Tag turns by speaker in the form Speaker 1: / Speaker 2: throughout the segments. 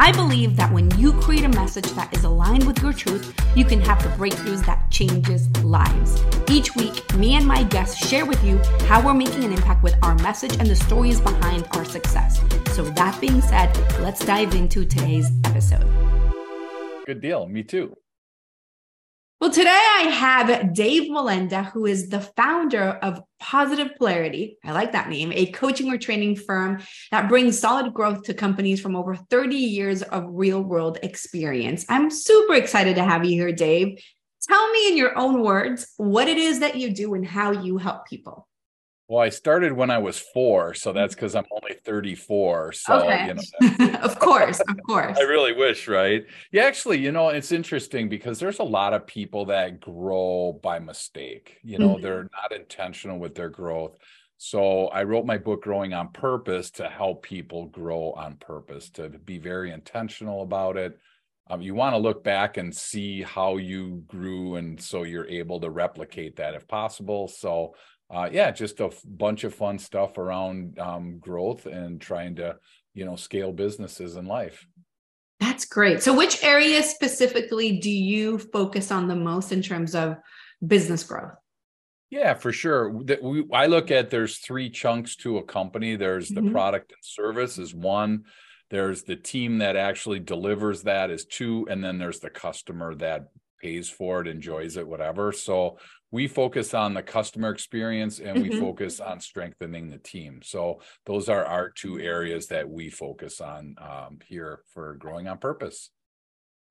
Speaker 1: I believe that when you create a message that is aligned with your truth, you can have the breakthroughs that changes lives. Each week, me and my guests share with you how we're making an impact with our message and the stories behind our success. So that being said, let's dive into today's episode.
Speaker 2: Good deal. Me too.
Speaker 1: Well, today I have Dave Molenda, who is the founder of Positive Polarity. I like that name, a coaching or training firm that brings solid growth to companies from over 30 years of real world experience. I'm super excited to have you here, Dave. Tell me in your own words what it is that you do and how you help people.
Speaker 2: Well, I started when I was four, so that's because I'm only 34. So,
Speaker 1: okay. you know, of course, of course.
Speaker 2: I really wish, right? Yeah, actually, you know, it's interesting because there's a lot of people that grow by mistake. You know, mm-hmm. they're not intentional with their growth. So I wrote my book, Growing on Purpose, to help people grow on purpose, to be very intentional about it. Um, you want to look back and see how you grew, and so you're able to replicate that if possible. So uh, yeah, just a f- bunch of fun stuff around um, growth and trying to, you know, scale businesses in life.
Speaker 1: That's great. So, which areas specifically do you focus on the most in terms of business growth?
Speaker 2: Yeah, for sure. We, I look at there's three chunks to a company. There's the mm-hmm. product and service is one. There's the team that actually delivers that is two, and then there's the customer that pays for it, enjoys it, whatever. So we focus on the customer experience and mm-hmm. we focus on strengthening the team. So those are our two areas that we focus on um, here for growing on purpose.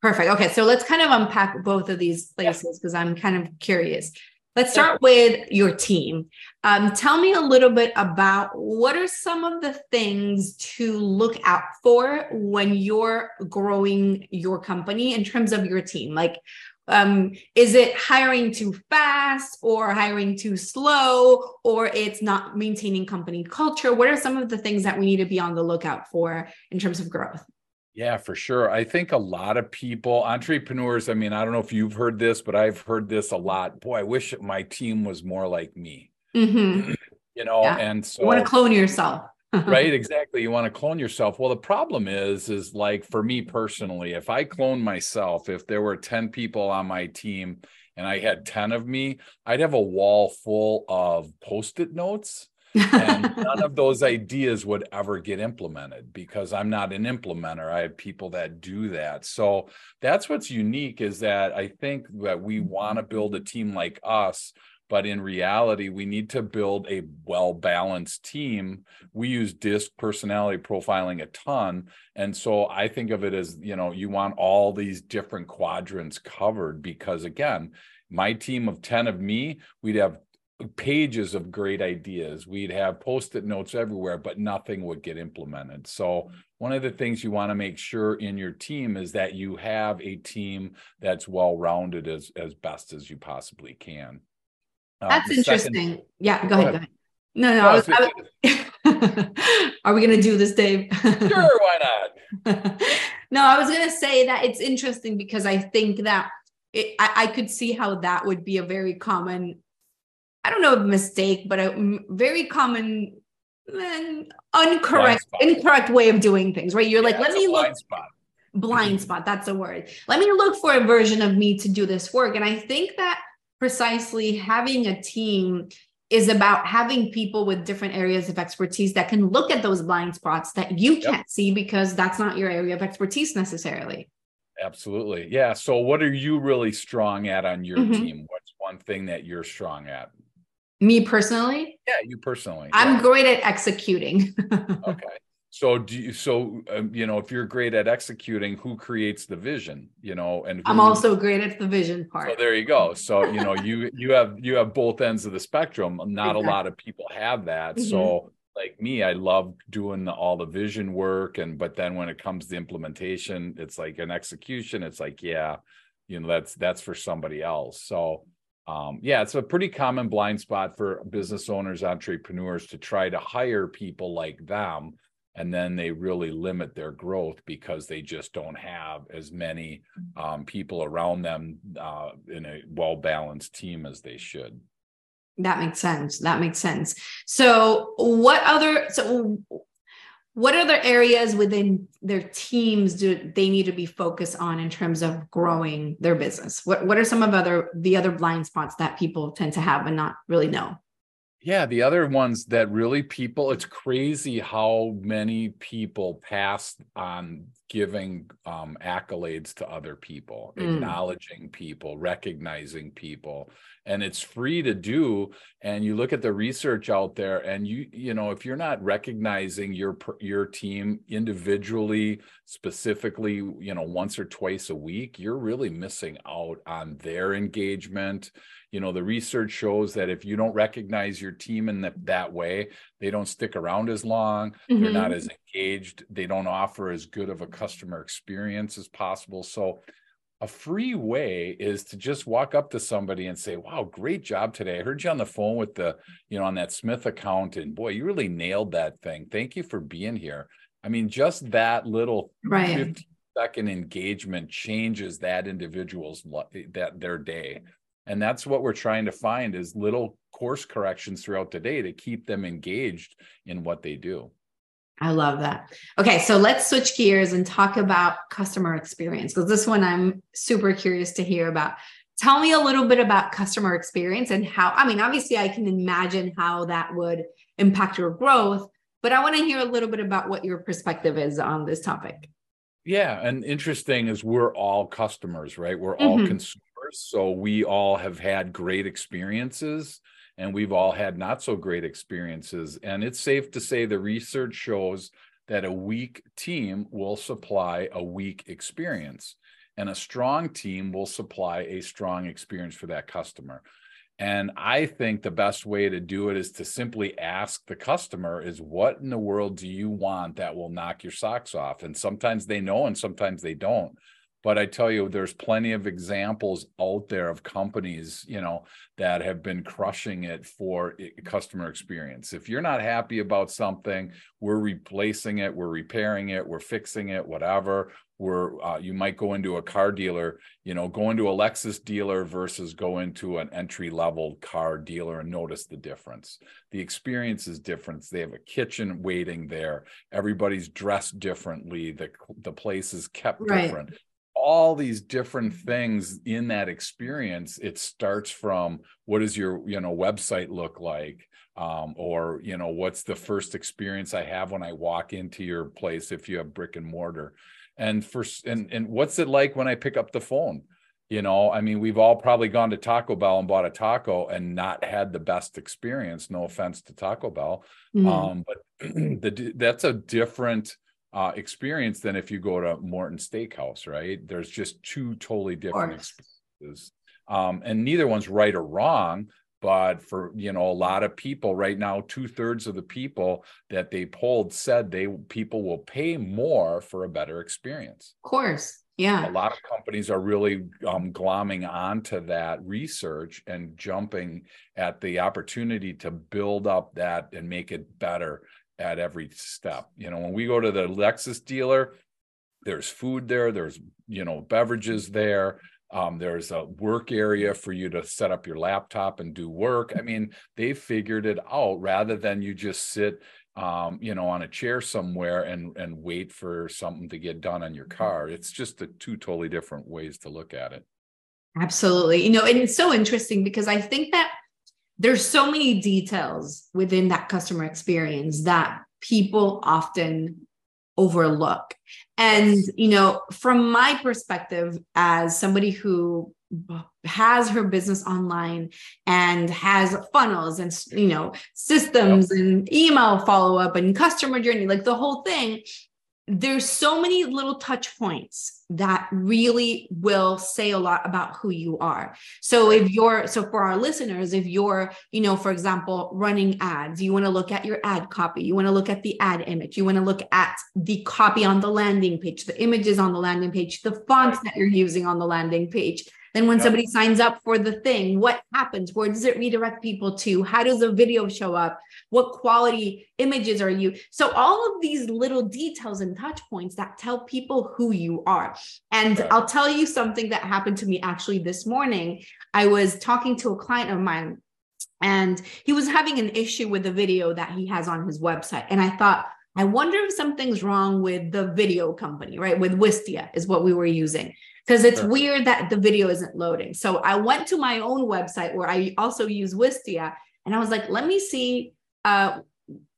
Speaker 1: Perfect. Okay, so let's kind of unpack both of these places because yeah. I'm kind of curious. Let's start with your team. Um, tell me a little bit about what are some of the things to look out for when you're growing your company in terms of your team. Like, um, is it hiring too fast or hiring too slow or it's not maintaining company culture what are some of the things that we need to be on the lookout for in terms of growth
Speaker 2: yeah, for sure. I think a lot of people, entrepreneurs, I mean, I don't know if you've heard this, but I've heard this a lot. Boy, I wish my team was more like me. Mm-hmm. you know, yeah. and so
Speaker 1: you want to clone yourself
Speaker 2: right exactly you want to clone yourself well the problem is is like for me personally if i clone myself if there were 10 people on my team and i had 10 of me i'd have a wall full of post-it notes and none of those ideas would ever get implemented because i'm not an implementer i have people that do that. So that's what's unique is that i think that we mm-hmm. want to build a team like us but in reality we need to build a well balanced team. We use disc personality profiling a ton and so i think of it as you know you want all these different quadrants covered because again my team of 10 of me we'd have pages of great ideas we'd have post-it notes everywhere but nothing would get implemented so one of the things you want to make sure in your team is that you have a team that's well rounded as as best as you possibly can
Speaker 1: uh, That's interesting. Second... Yeah, go, go ahead, ahead, Go ahead. No, no. no I was, I was... Are we going to do this, Dave?
Speaker 2: sure, why
Speaker 1: not? no, I was going to say that it's interesting because I think that it, I, I could see how that would be a very common, I don't know, a mistake, but a very common, and incorrect, incorrect way of doing things. Right? You're yeah, like, let me look. Spot blind spot that's a word let me look for a version of me to do this work and i think that precisely having a team is about having people with different areas of expertise that can look at those blind spots that you can't see because that's not your area of expertise necessarily.
Speaker 2: Absolutely. Yeah. So, what are you really strong at on your mm-hmm. team? What's one thing that you're strong at?
Speaker 1: Me personally?
Speaker 2: Yeah, you personally.
Speaker 1: I'm yeah. great at executing.
Speaker 2: okay. So do you, so um, you know if you're great at executing, who creates the vision? You know, and who,
Speaker 1: I'm also great at the vision part.
Speaker 2: So there you go. So you know you you have you have both ends of the spectrum. Not exactly. a lot of people have that. Mm-hmm. So like me, I love doing the, all the vision work, and but then when it comes to implementation, it's like an execution. It's like yeah, you know that's that's for somebody else. So um, yeah, it's a pretty common blind spot for business owners, entrepreneurs to try to hire people like them and then they really limit their growth because they just don't have as many um, people around them uh, in a well balanced team as they should.
Speaker 1: That makes sense. That makes sense. So, what other so what other areas within their teams do they need to be focused on in terms of growing their business? What what are some of other the other blind spots that people tend to have and not really know?
Speaker 2: Yeah, the other ones that really people, it's crazy how many people pass on giving um, accolades to other people, mm. acknowledging people, recognizing people, and it's free to do. And you look at the research out there, and you you know if you're not recognizing your your team individually, specifically, you know once or twice a week, you're really missing out on their engagement you know the research shows that if you don't recognize your team in the, that way they don't stick around as long mm-hmm. they're not mm-hmm. as engaged they don't offer as good of a customer experience as possible. So a free way is to just walk up to somebody and say wow great job today. I heard you on the phone with the you know on that smith account and boy you really nailed that thing. Thank you for being here. I mean just that little
Speaker 1: right. 15
Speaker 2: second engagement changes that individual's that their day and that's what we're trying to find is little course corrections throughout the day to keep them engaged in what they do.
Speaker 1: I love that. Okay so let's switch gears and talk about customer experience because this one i'm super curious to hear about. Tell me a little bit about customer experience and how i mean obviously i can imagine how that would impact your growth but i want to hear a little bit about what your perspective is on this topic.
Speaker 2: Yeah and interesting is we're all customers right? We're all mm-hmm. Consumers so we all have had great experiences and we've all had not so great experiences. And it's safe to say the research shows that a weak team will supply a weak experience, and a strong team will supply a strong experience for that customer. And I think the best way to do it is to simply ask the customer is what in the world do you want that will knock your socks off? And sometimes they know and sometimes they don't but i tell you there's plenty of examples out there of companies you know that have been crushing it for customer experience. If you're not happy about something we're replacing it we're repairing it we're fixing it whatever. We're uh, you might go into a car dealer you know go into a lexus dealer versus go into an entry level car dealer and notice the difference. The experience is different. They have a kitchen waiting there. Everybody's dressed differently. The the place is kept right. different all these different things in that experience it starts from what does your you know website look like? Um, or you know what's the first experience i have when i walk into your place if you have brick and mortar? And for and and what's it like when i pick up the phone? You know i mean we've all probably gone to taco bell and bought a taco and not had the best experience. No offense to taco bell. Mm-hmm. um, but the, that's a different uh, experience than if you go to Morton Steakhouse, right? There's just two totally different experiences. Um, and neither one's right or wrong, but for you know a lot of people right now two-thirds of the people that they polled said they people will pay more for a better experience.
Speaker 1: Of course. Yeah.
Speaker 2: A lot of companies are really um, glomming onto that research and jumping at the opportunity to build up that and make it better at every step. You know, when we go to the Lexus dealer, there's food there, there's, you know, beverages there. Um, there's a work area for you to set up your laptop and do work. I mean, they figured it out rather than you just sit, um, you know, on a chair somewhere and and wait for something to get done on your car. It's just the two totally different ways to look at it.
Speaker 1: Absolutely. You know, and it's so interesting because I think that there's so many details within that customer experience that people often overlook and you know from my perspective as somebody who has her business online and has funnels and you know systems yep. and email follow up and customer journey like the whole thing there's so many little touch points that really will say a lot about who you are. So if you're so for our listeners if you're you know for example running ads you want to look at your ad copy you want to look at the ad image you want to look at the copy on the landing page the images on the landing page the fonts that you're using on the landing page Then when yep. somebody signs up for the thing, what happens? Where does it redirect people to? How does the video show up? What quality images are you? So all of these little details and touch points that tell people who you are. And right. I'll tell you something that happened to me actually this morning. I was talking to a client of mine and he was having an issue with the video that he has on his website. And I thought, I wonder if something's wrong with the video company, right? With Wistia is what we were using because it's sure. weird that the video isn't loading. So I went to my own website where I also use Wistia and I was like, let me see uh,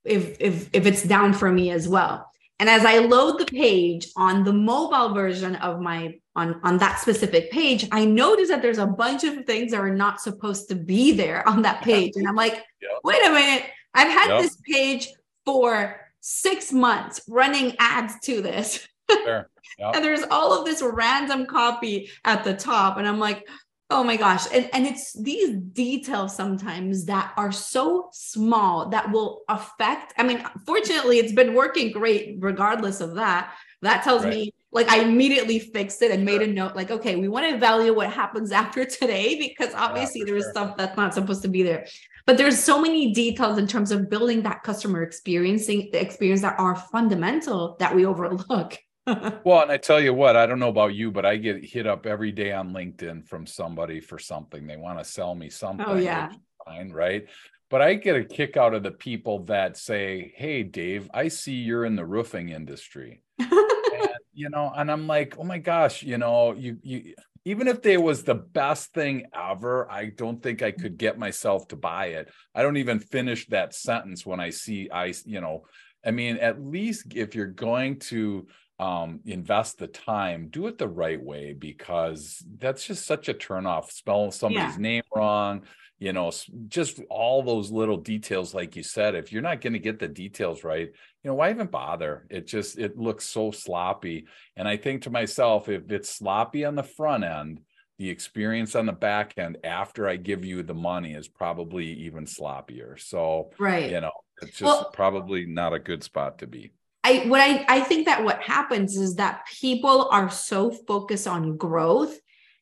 Speaker 1: if, if, if it's down for me as well. And as I load the page on the mobile version of my on, on that specific page, I notice that there's a bunch of things that are not supposed to be there on that page. And I'm like, yep. wait a minute, I've had yep. this page for six months running ads to this. Sure. Yep. and there's all of this random copy at the top. And I'm like, oh my gosh. And, and it's these details sometimes that are so small that will affect. I mean, fortunately, it's been working great regardless of that. That tells right. me like I immediately fixed it and made a note like, okay, we want to evaluate what happens after today because obviously yeah, there's sure. stuff that's not supposed to be there. But there's so many details in terms of building that customer experiencing the experience that are fundamental that we overlook.
Speaker 2: well, and I tell you what, I don't know about you, but I get hit up every day on LinkedIn from somebody for something. They want to sell me oh, something. Oh,
Speaker 1: yeah.
Speaker 2: Fine, right? But I get a kick out of the people that say, Hey, Dave, I see you're in the roofing industry. and, you know, and I'm like, oh my gosh, you know, you you even if they was the best thing ever, I don't think I could get myself to buy it. I don't even finish that sentence when I see I, you know, I mean, at least if you're going to um, invest the time, do it the right way because that's just such a turnoff. Spell somebody's yeah. name wrong, you know, just all those little details, like you said. If you're not going to get the details right, you know, why even bother? It just it looks so sloppy. And I think to myself, if it's sloppy on the front end, the experience on the back end after I give you the money is probably even sloppier. So,
Speaker 1: right,
Speaker 2: you know, it's just well, probably not a good spot to be.
Speaker 1: I what I I think that what happens is that people are so focused on growth,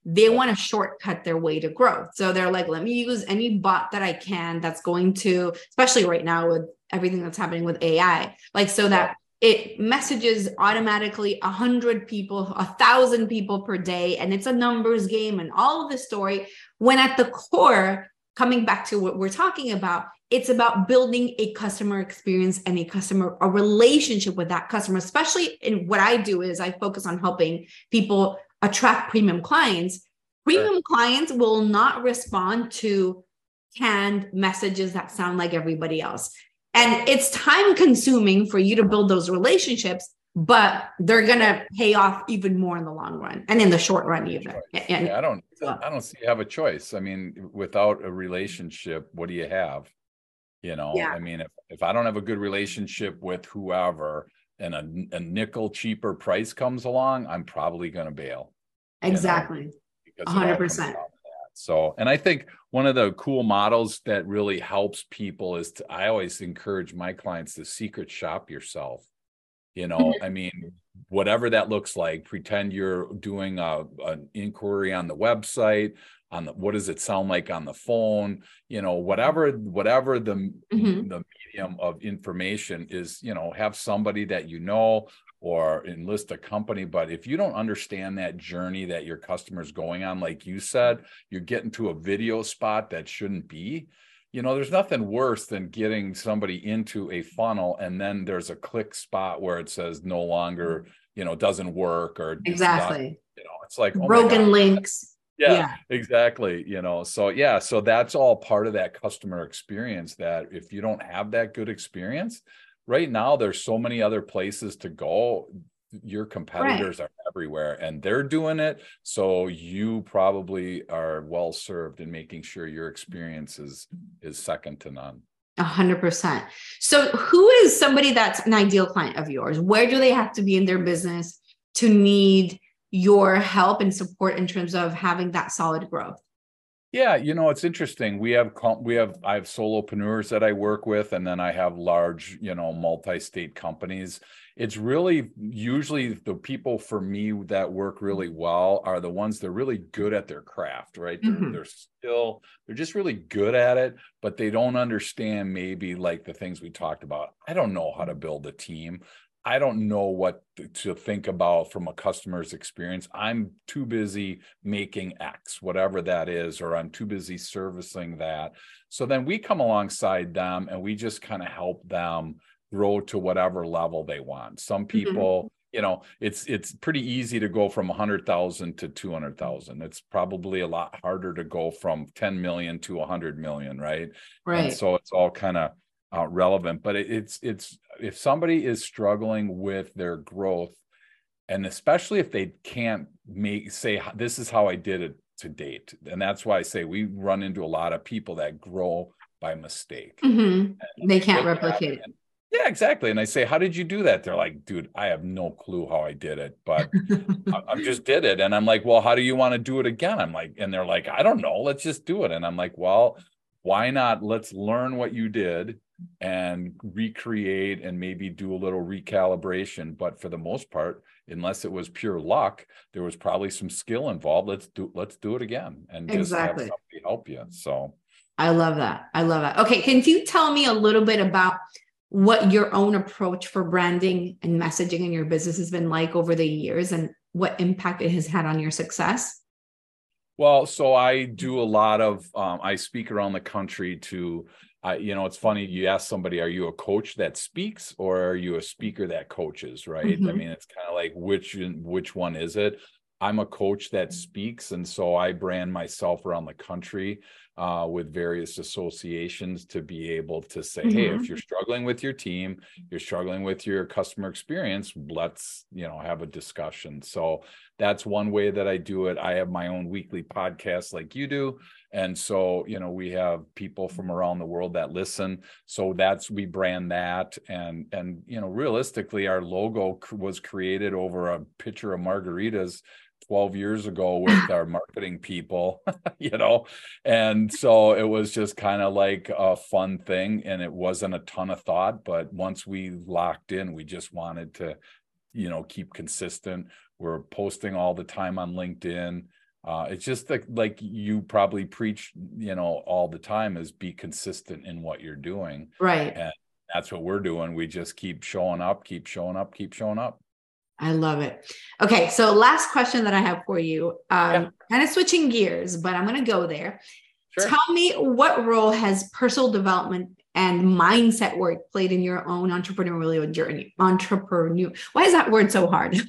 Speaker 1: they want to shortcut their way to growth. So they're like, let me use any bot that I can that's going to, especially right now with everything that's happening with AI, like so that it messages automatically a hundred people, a thousand people per day, and it's a numbers game and all of the story. When at the core, coming back to what we're talking about, it's about building a customer experience and a customer a relationship with that customer especially in what i do is i focus on helping people attract premium clients premium sure. clients will not respond to canned messages that sound like everybody else and it's time consuming for you to build those relationships but they're gonna pay off even more in the long run and in the short run even
Speaker 2: and, yeah, i don't i don't see you have a choice i mean without a relationship what do you have you know, yeah. I mean, if, if I don't have a good relationship with whoever and a, a nickel cheaper price comes along, I'm probably going to bail.
Speaker 1: Exactly. Know, 100%.
Speaker 2: So, and I think one of the cool models that really helps people is to, I always encourage my clients to secret shop yourself. You know, I mean, whatever that looks like, pretend you're doing a, an inquiry on the website, on the what does it sound like on the phone? You know whatever whatever the mm-hmm. the medium of information is you know have somebody that you know or enlist a company. But if you don't understand that journey that your customer's going on like you said you're getting to a video spot that shouldn't be you know there's nothing worse than getting somebody into a funnel and then there's a click spot where it says no longer mm-hmm. you know doesn't work or
Speaker 1: exactly
Speaker 2: not, you know it's like
Speaker 1: oh broken links.
Speaker 2: Yeah, yeah, exactly you know so yeah so that's all part of that customer experience that if you don't have that good experience right now there's so many other places to go your competitors right. are everywhere and they're doing it so you probably are well served in making sure your experience is is second to none
Speaker 1: a hundred percent. So who is somebody that's an ideal client of yours? Where do they have to be in their business to need your help and support in terms of having that solid growth?
Speaker 2: Yeah, you know, it's interesting. We have we have I have solopreneurs that I work with, and then I have large, you know, multi-state companies. It's really usually the people for me that work really well are the ones that are really good at their craft, right? They're,
Speaker 1: Mhm.
Speaker 2: they're still they're just really good at it, but they don't understand maybe like the things we talked about. I don't know how to build a team. I don't know what to think about from a customer's experience. I'm too busy making X, whatever that is, or I'm too busy servicing that. So then we come alongside them and we just kind of help them grow to whatever level they want. Some people, you know, it's it's pretty easy to go from 100,000 to 200,000. It's probably a lot harder to go from 10 million to 100 million, right? And
Speaker 1: Right.
Speaker 2: so it's all kind of uh, relevant, but it, it's it's if somebody is struggling with their growth, and especially if they can't make say this is how I did it to date, and that's why I say we run into a lot of people that grow by mistake.
Speaker 1: Mhm. They can't replicate it.
Speaker 2: and- Yeah, exactly. And I say, how did you do that? They're like, dude, I have no clue how I did it, but I, I just did it. And I'm like, well, how do you want to do it again? I'm like, and they're like, I don't know. Let's just do it. And I'm like, well, why not? Let's learn what you did and recreate and maybe do a little recalibration. But for the most part, unless it was pure luck, there was probably some skill involved. Let's do let's do it again and just
Speaker 1: Exactly.
Speaker 2: have somebody help you. So
Speaker 1: I love that. I love that. Okay, can you tell me a little bit about what your own approach for branding and messaging in your business has been like over the years and what impact it has had on your success?
Speaker 2: Well, so I do a lot of um, I speak around the country to I you know it's funny you ask somebody are you a coach that speaks or are you a speaker that coaches right I
Speaker 1: Mhm.
Speaker 2: mean it's kind of like which which one is it I'm a coach that speaks and so I brand myself around the country uh, with various associations to be able to say hey
Speaker 1: Mhm.
Speaker 2: if you're struggling with your team you're struggling with your customer experience let's you know have a discussion so that's one way that I do it. I have my own weekly podcast like you do. And so, you know, we have people from around the world that listen. So that's we brand that and and you know, realistically our logo was created over a picture of margaritas 12 years ago with our marketing people, you know. And so it was just kind of like a fun thing and it wasn't a ton of thought, but once we locked in, we just wanted to you know keep consistent. We're posting all the time on linkedin. Uh, it's just like like you probably preach you know all the time is be consistent in what you're doing.
Speaker 1: Right.
Speaker 2: and that's what we're doing. We just keep showing up keep showing up keep showing up
Speaker 1: I love it. Okay, so last question that I have for you, um,
Speaker 2: Yeah.
Speaker 1: kind of switching gears, but I'm going to go there.
Speaker 2: Sure.
Speaker 1: Tell me what role has personal development and mindset work played in your own entrepreneurial journey? Entrepreneur. Why is that word so hard?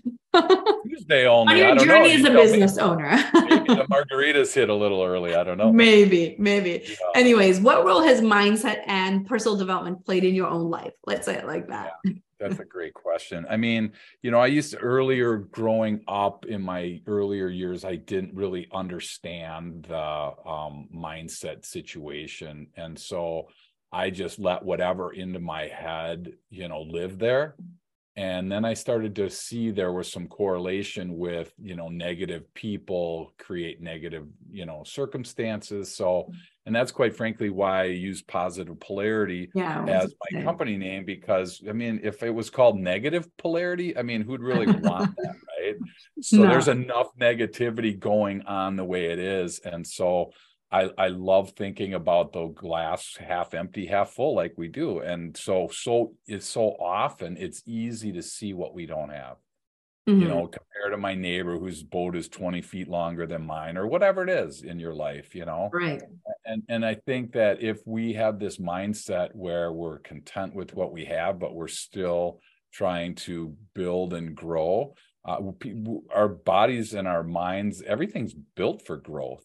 Speaker 2: tuesday only
Speaker 1: On
Speaker 2: I
Speaker 1: your journey as a
Speaker 2: tell me.
Speaker 1: business owner.
Speaker 2: maybe the margaritas hit a little early i don't know
Speaker 1: maybe, maybe.
Speaker 2: Yeah.
Speaker 1: Anyways, what role has mindset and personal development played in your own life? Let's say it like that.
Speaker 2: That's a great question. I mean, you know, I used to earlier growing up in my earlier years, I didn't really understand the um, mindset situation. And so I just let whatever into my head, you know, live there. And then I started to see there was some correlation with, you know, negative people create negative, you know, circumstances. So, and that's quite frankly why I use positive polarity
Speaker 1: Yeah.
Speaker 2: as my company name because I mean, if it was called negative polarity, I mean, who'd really want that, right? So
Speaker 1: No.
Speaker 2: there's enough negativity going on the way it is, and so I I love thinking about the glass half empty, half full, like we do, and so so it's so often it's easy to see what we don't have
Speaker 1: Mhm.
Speaker 2: you know, compared to my neighbor whose boat is 20 feet longer than mine or whatever it is in your life, you know.
Speaker 1: right.
Speaker 2: And and I think that if we have this mindset where we're content with what we have, but we're still trying to build and grow, uh, our bodies and our minds, everything's built for growth.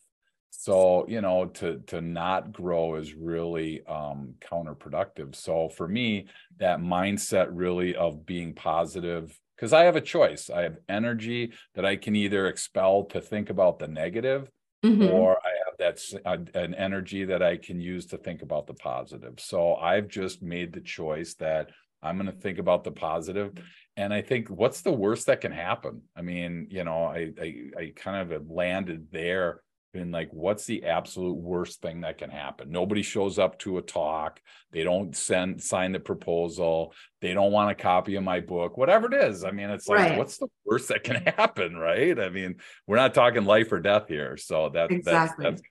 Speaker 2: So you know, to to not grow is really um, counterproductive. So for me, that mindset really of being positive because I have a choice. I have energy that I can either expel to think about the negative
Speaker 1: Mhm.
Speaker 2: or I have that uh, an energy that I can use to think about the positive. So I've just made the choice that I'm going to think about the positive, and I think what's the worst that can happen? I mean, you know, I I, I kind of have landed there been like, what's the absolute worst thing that can happen? Nobody shows up to a talk. They don't send sign the proposal. They don't want a copy of my book, whatever it is. I mean, it's like, right. what's the worst that can happen? Right. I mean, we're not talking life or death here. So that, exactly. that's, that's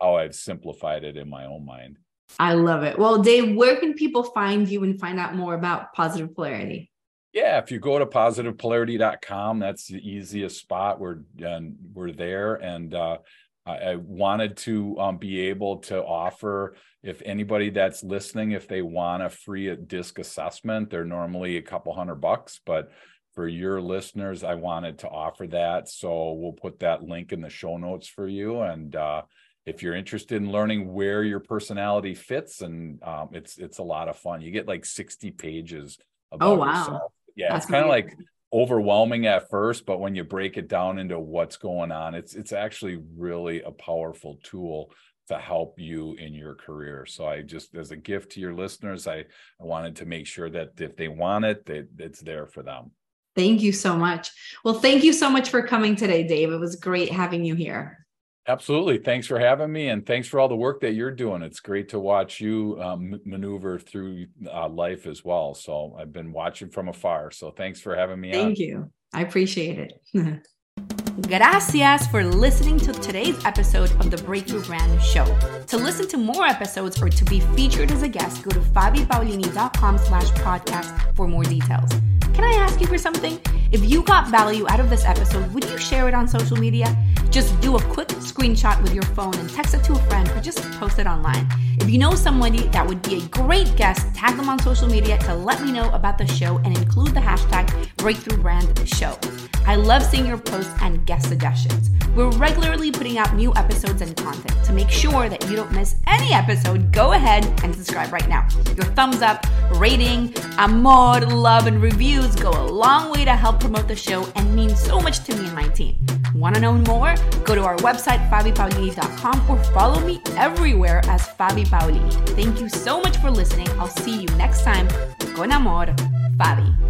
Speaker 2: how I've simplified it in my own mind.
Speaker 1: I love it. Well, Dave, where can people find you and find out more about positive polarity?
Speaker 2: Yeah, if you go to positivepolarity.com, that's the easiest spot. We're and we're there, and uh, I wanted to um, be able to offer if anybody that's listening, if they want a free disc assessment, they're normally a couple hundred bucks, but for your listeners, I wanted to offer that. So we'll put that link in the show notes for you. And uh, if you're interested in learning where your personality fits, and um, it's it's a lot of fun. You get like 60 pages about oh, wow. yourself yeah That's it's kind of like overwhelming at first but when you break it down into what's going on it's it's actually really a powerful tool to help you in your career. So i just as a gift to your listeners i, I wanted to make sure that if they want it that it's there for them.
Speaker 1: Thank you so much. Well thank you so much for coming today dave. It was great having you here
Speaker 2: Absolutely. Thanks for having me, and thanks for all the work that you're doing. It's great to watch you um, maneuver through uh, life as well. So I've been watching from afar. So thanks for having me.
Speaker 1: Thank on. you. I appreciate it. Gracias for listening to today's episode of the Breakthrough Brand Show. To listen to more episodes or to be featured as a guest, go to fabipaolini.com slash podcast for more details. Can I ask you for something? If you got value out of this episode, would you share it on social media? Just do a quick screenshot with your phone and text it to a friend or just post it online. If you know somebody that would be a great guest, tag them on social media to let me know about the show and include the hashtag Breakthrough Brand Show. I love seeing your posts and guest suggestions. We're regularly putting out new episodes and content. To make sure that you don't miss any episode, go ahead and subscribe right now. Your thumbs up, rating, amor, love, and reviews go a long way to help promote the show and mean so much to me and my team. Want to know more? Go to our website, fabipaolini.com, or follow me everywhere as Fabi Paolini. Thank you so much for listening. I'll see you next time. Con amor, Fabi.